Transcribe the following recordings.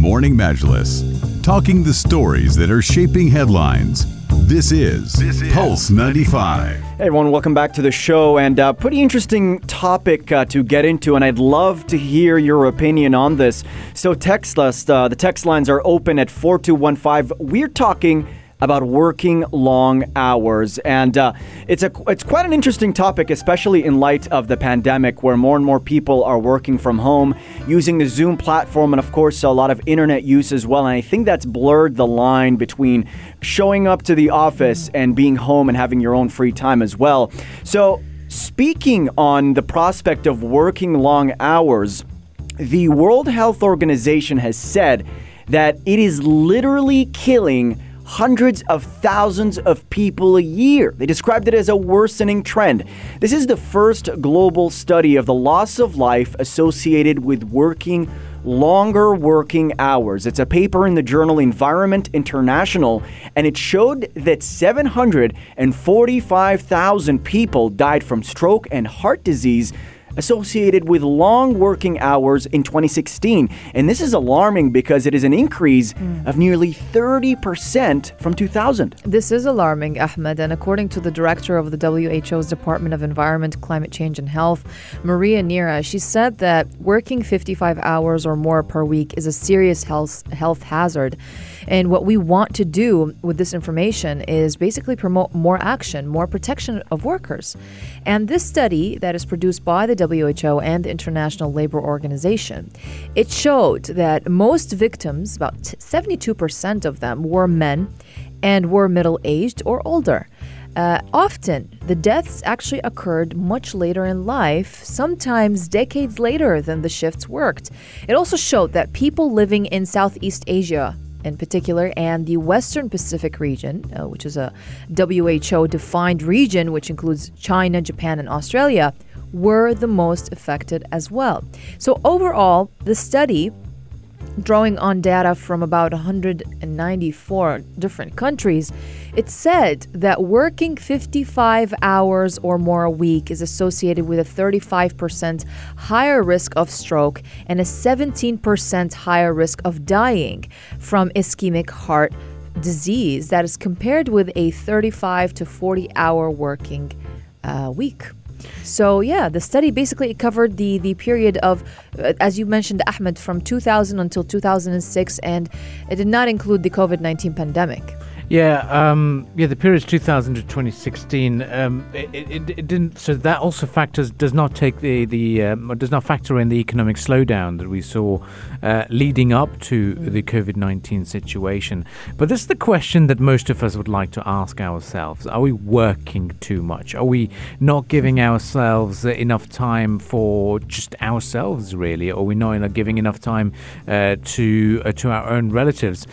Morning Majlis, talking the stories that are shaping headlines. This is, this is Pulse 95. Hey everyone, welcome back to the show. And uh, pretty interesting topic uh, to get into, and I'd love to hear your opinion on this. So text us. Uh, the text lines are open at 4215. We're talking about working long hours, and uh, it's a it's quite an interesting topic, especially in light of the pandemic, where more and more people are working from home, using the Zoom platform, and of course a lot of internet use as well. And I think that's blurred the line between showing up to the office and being home and having your own free time as well. So. Speaking on the prospect of working long hours, the World Health Organization has said that it is literally killing hundreds of thousands of people a year. They described it as a worsening trend. This is the first global study of the loss of life associated with working longer working hours. It's a paper in the journal Environment International, and it showed that 745,000 people died from stroke and heart disease associated with long working hours in 2016. And this is alarming because it is an increase mm. of nearly 30% from 2000. This is alarming, Ahmed. And according to the director of the WHO's Department of Environment, Climate Change and Health, Maria Neira, she said that working 55 hours or more per week is a serious health, health hazard. And what we want to do with this information is basically promote more action, more protection of workers. And this study that is produced by the WHO and the International Labor Organization, it showed that most victims, about 72% of them, were men and were middle aged or older. Uh, often, the deaths actually occurred much later in life, sometimes decades later than the shifts worked. It also showed that people living in Southeast Asia in particular, and the Western Pacific region, uh, which is a WHO defined region, which includes China, Japan, and Australia, were the most affected as well. So, overall, the study drawing on data from about 194 different countries, it said that working 55 hours or more a week is associated with a 35% higher risk of stroke and a 17% higher risk of dying from ischemic heart disease. That is compared with a 35 to 40 hour working uh, week. So yeah, the study basically covered the the period of, uh, as you mentioned, Ahmed, from 2000 until 2006, and it did not include the COVID 19 pandemic. Yeah, um, yeah. The period is 2000 to 2016. Um, it, it, it, didn't. So that also factors does not take the the um, does not factor in the economic slowdown that we saw uh, leading up to mm. the COVID 19 situation. But this is the question that most of us would like to ask ourselves: Are we working too much? Are we not giving ourselves enough time for just ourselves? Really, are we not giving enough time uh, to uh, to our own relatives?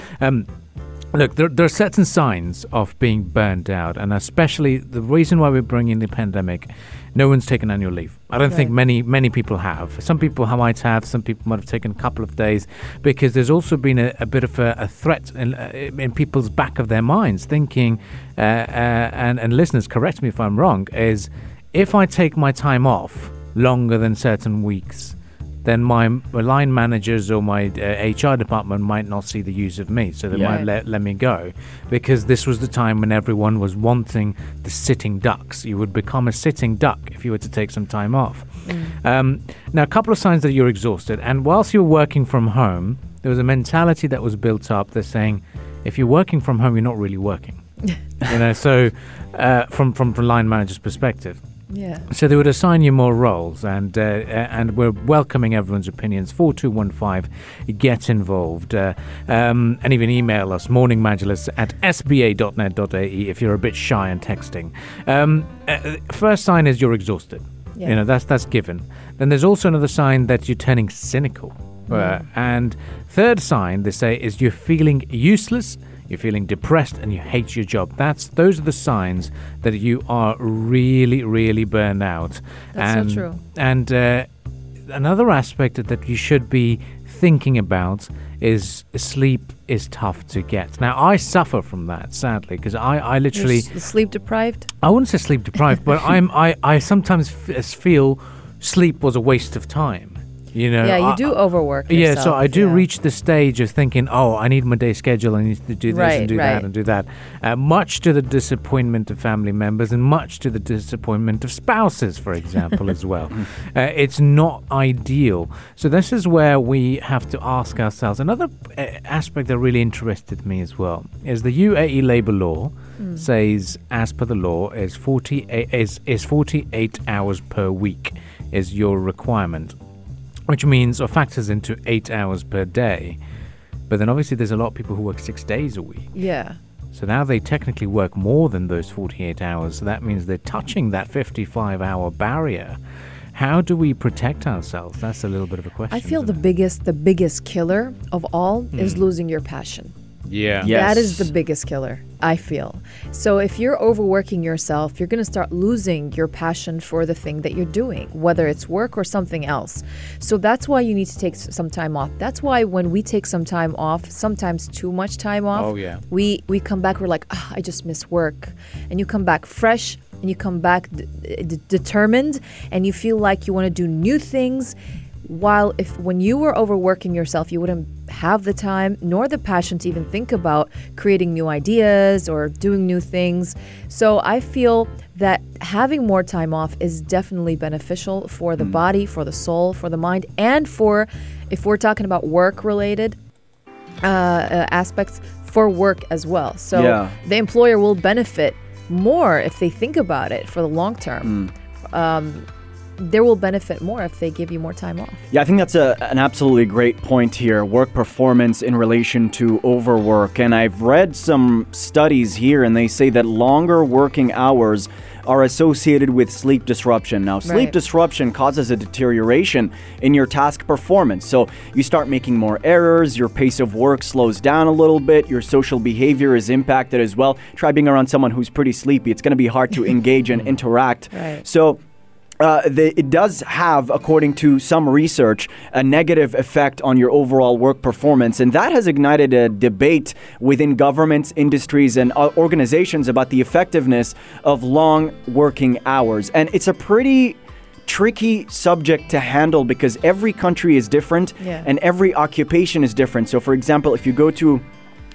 Look, there, there, are certain signs of being burned out, and especially the reason why we're bringing the pandemic. No one's taken annual leave. I don't right. think many many people have. Some people might have. Some people might have taken a couple of days, because there's also been a, a bit of a, a threat in, uh, in, people's back of their minds, thinking, uh, uh, and and listeners, correct me if I'm wrong, is if I take my time off longer than certain weeks, then my line managers or my uh, HR department might not see the use of me, so they yeah. might let, let me go because this was the time when everyone was wanting the sitting ducks. You would become a sitting duck if you were to take some time off. Mm. Um, now, a couple of signs that you're exhausted, and whilst you're working from home, there was a mentality that was built up that's saying, if you're working from home, you're not really working. you know, so uh, from from from line manager's perspective. Yeah. So they would assign you more roles, and uh, and we're welcoming everyone's opinions. Four two one five, get involved, uh, um, and even email us morningmajlis at sba.net.ae if you're a bit shy in texting. Um, uh, first sign is you're exhausted. Yeah. You know that's that's given. Then there's also another sign that you're turning cynical, uh, and third sign they say is you're feeling useless you're feeling depressed and you hate your job. That's those are the signs that you are really, really burned out. That's and, so true. And uh, another aspect that you should be thinking about is sleep is tough to get. Now I suffer from that sadly because I, I literally sleep deprived. I wouldn't say sleep deprived, but I'm I, I sometimes f- feel sleep was a waste of time You know, yeah, you I- do overwork. Yeah, so I do yeah. reach the stage of thinking, oh, I need my day schedule. I need to do this Right, and do right. that and do that. Uh, much to the disappointment of family members and much to the disappointment of spouses, for example, as well. Uh, it's not ideal. So this is where we have to ask ourselves. Another uh, aspect that really interested me as well is the UAE labor law says, as per the law, is 48 is is 48 hours per week is your requirement which means or factors into eight hours per day. But then obviously there's a lot of people who work six days a week. Yeah. So now they technically work more than those 48 hours. So that means they're touching that 55 hour barrier. How do we protect ourselves? That's a little bit of a question. I feel the isn't biggest the biggest killer of all is Hmm. losing your passion. It? yeah. Yeah. That is the biggest killer, I feel. So if you're overworking yourself, you're going to start losing your passion for the thing that you're doing, whether it's work or something else. So that's why you need to take some time off. That's why when we take some time off, sometimes too much time off, Oh, yeah. we we come back we're like, ah, I just miss work. And you come back fresh and you come back d- d- determined and you feel like you want to do new things while if when you were overworking yourself you wouldn't have the time nor the passion to even think about creating new ideas or doing new things. So i feel that having more time off is definitely beneficial for the body for the soul for the mind and for if we're talking about work related uh, uh, aspects for work as well. So Yeah. the employer will benefit more if they think about it for the long term. Um, they will benefit more if they give you more time off. Yeah, I think that's a, an absolutely great point here work performance in relation to overwork. And I've read some studies here, and they say that longer working hours are associated with sleep disruption. Now, sleep Right. disruption causes a deterioration in your task performance. So you start making more errors, your pace of work slows down a little bit, your social behavior is impacted as well. Try being around someone who's pretty sleepy, it's going to be hard to engage and interact. Right. So, uh, the, it does have, according to some research, a negative effect on your overall work performance. And that has ignited a debate within governments, industries, and uh, organizations about the effectiveness of long working hours. And it's a pretty tricky subject to handle because every country is different Yeah. and every occupation is different. So, for example, if you go to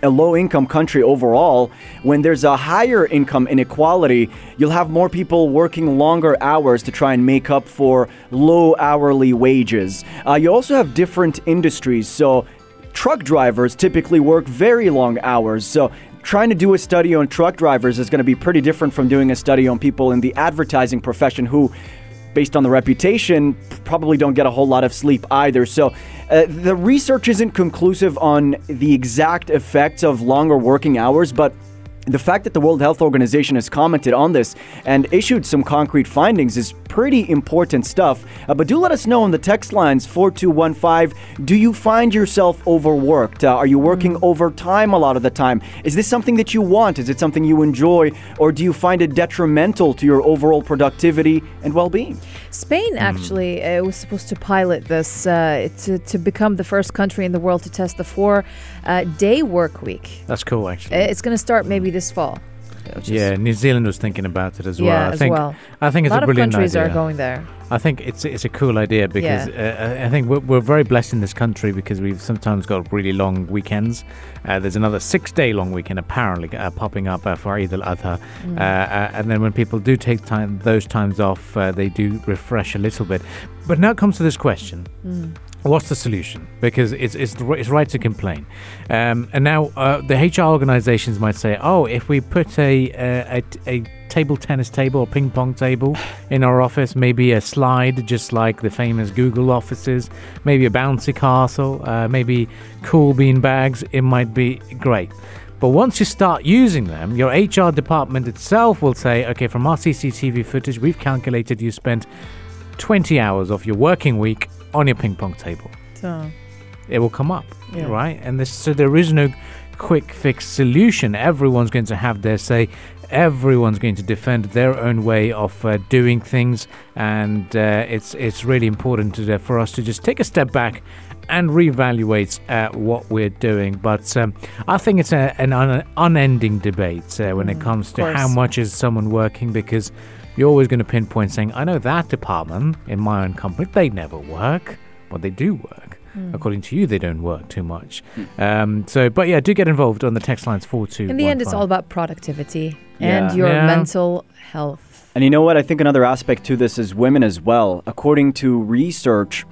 a low income country overall, when there's a higher income inequality, you'll have more people working longer hours to try and make up for low hourly wages. Uh, you also have different industries. So, truck drivers typically work very long hours. So, trying to do a study on truck drivers is going to be pretty different from doing a study on people in the advertising profession who based on the reputation, probably don't get a whole lot of sleep either. So, uh, the research isn't conclusive on the exact effects of longer working hours, but the fact that the World Health Organization has commented on this and issued some concrete findings is pretty important stuff. Uh, but do let us know on the text lines 4215 do you find yourself overworked? Uh, are you working overtime a lot of the time? Is this something that you want? Is it something you enjoy? Or do you find it detrimental to your overall productivity and well being? Spain actually uh, was supposed to pilot this uh, to, to become the first country in the world to test the four uh, day work week. That's cool, Uh, actually. It's going to start maybe this fall. which yeah, New Zealand was thinking about it as well. Yeah, I as think, well. I think A it's lot a of brilliant countries idea. are going there. I think it's it's a cool idea because uh, I think we're, we're very blessed in this country because we've sometimes got really long weekends. Uh, there's another six day long weekend apparently uh, popping up uh, for Eid al Adha, Mm. uh, uh, and then when people do take time those times off, uh, they do refresh a little bit. But now it comes to this question. Mm. What's the solution? Because it's it's, it's right to complain, um, and now uh, the HR organisations might say, "Oh, if we put a, a a a table tennis table or ping pong table in our office, maybe a slide, just like the famous Google offices, maybe a bouncy castle, uh, maybe cool bean bags, it might be great." But once you start using them, your HR department itself will say, "Okay, from our CCTV footage, we've calculated you spent 20 hours of your working week on your ping pong table. So, It will come up, Yeah. right? And this, so there is no quick fix solution. Everyone's going to have their say. Everyone's going to defend their own way of uh, doing things, and uh, it's it's really important to, for us to just take a step back and reevaluate uh, what we're doing. But um, I think it's a, an un- unending debate uh, when it comes to how much is someone working because you're always going to pinpoint saying, I know that department in my own company, they never work. but they do work. According to you, they don't work too much. Um, so, but yeah, do get involved on the text lines four two. In the end, it's all about productivity Yeah. and your Yeah. mental health. And you know what? I think another aspect to this is women as well. According to research,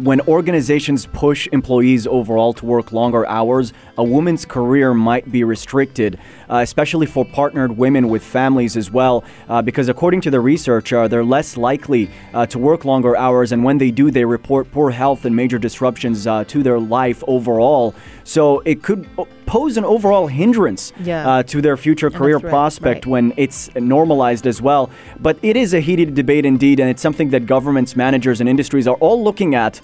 when organizations push employees overall to work longer hours, a woman's career might be restricted, uh, especially for partnered women with families as well. Uh, because according to the research, uh, they're less likely uh, to work longer hours, and when they do, they report poor health and major disruptions uh, to their life overall. So it could pose an overall hindrance Yeah. uh, to their future career threat, prospect right. when it's normalized as well. But it is a heated debate indeed, and it's something that governments, managers, and industries are all looking at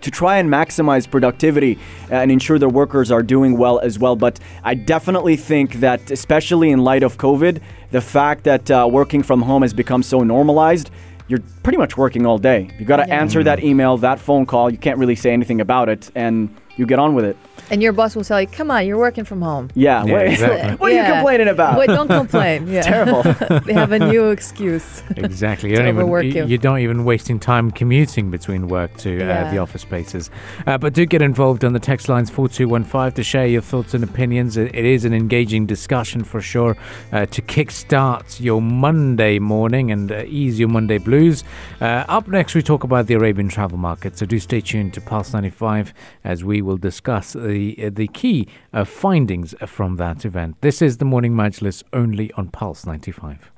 to try and maximize productivity and ensure their workers are doing well as well. But I definitely think that, especially in light of COVID, the fact that uh, working from home has become so normalized. You're pretty much working all day. You got to Yeah. answer that email, that phone call. You can't really say anything about it, and you get on with it. And your boss will tell you, come on, you're working from home. Yeah. Yeah, what, exactly. what are you complaining about? Wait, don't complain. Yeah. Terrible. they have a new excuse. Exactly. You To don't even overwork you, you. you don't even wasting time commuting between work to uh, the office spaces. Uh, but do get involved on the text lines four two one five to share your thoughts and opinions. It, it is an engaging discussion for sure uh, to kickstart your Monday morning and uh, ease your Monday blues. Uh, up next, we talk about the Arabian travel market. So do stay tuned to Pulse ninety five as we will discuss the uh, the key uh, findings from that event. This is the morning Majlis only on Pulse ninety five.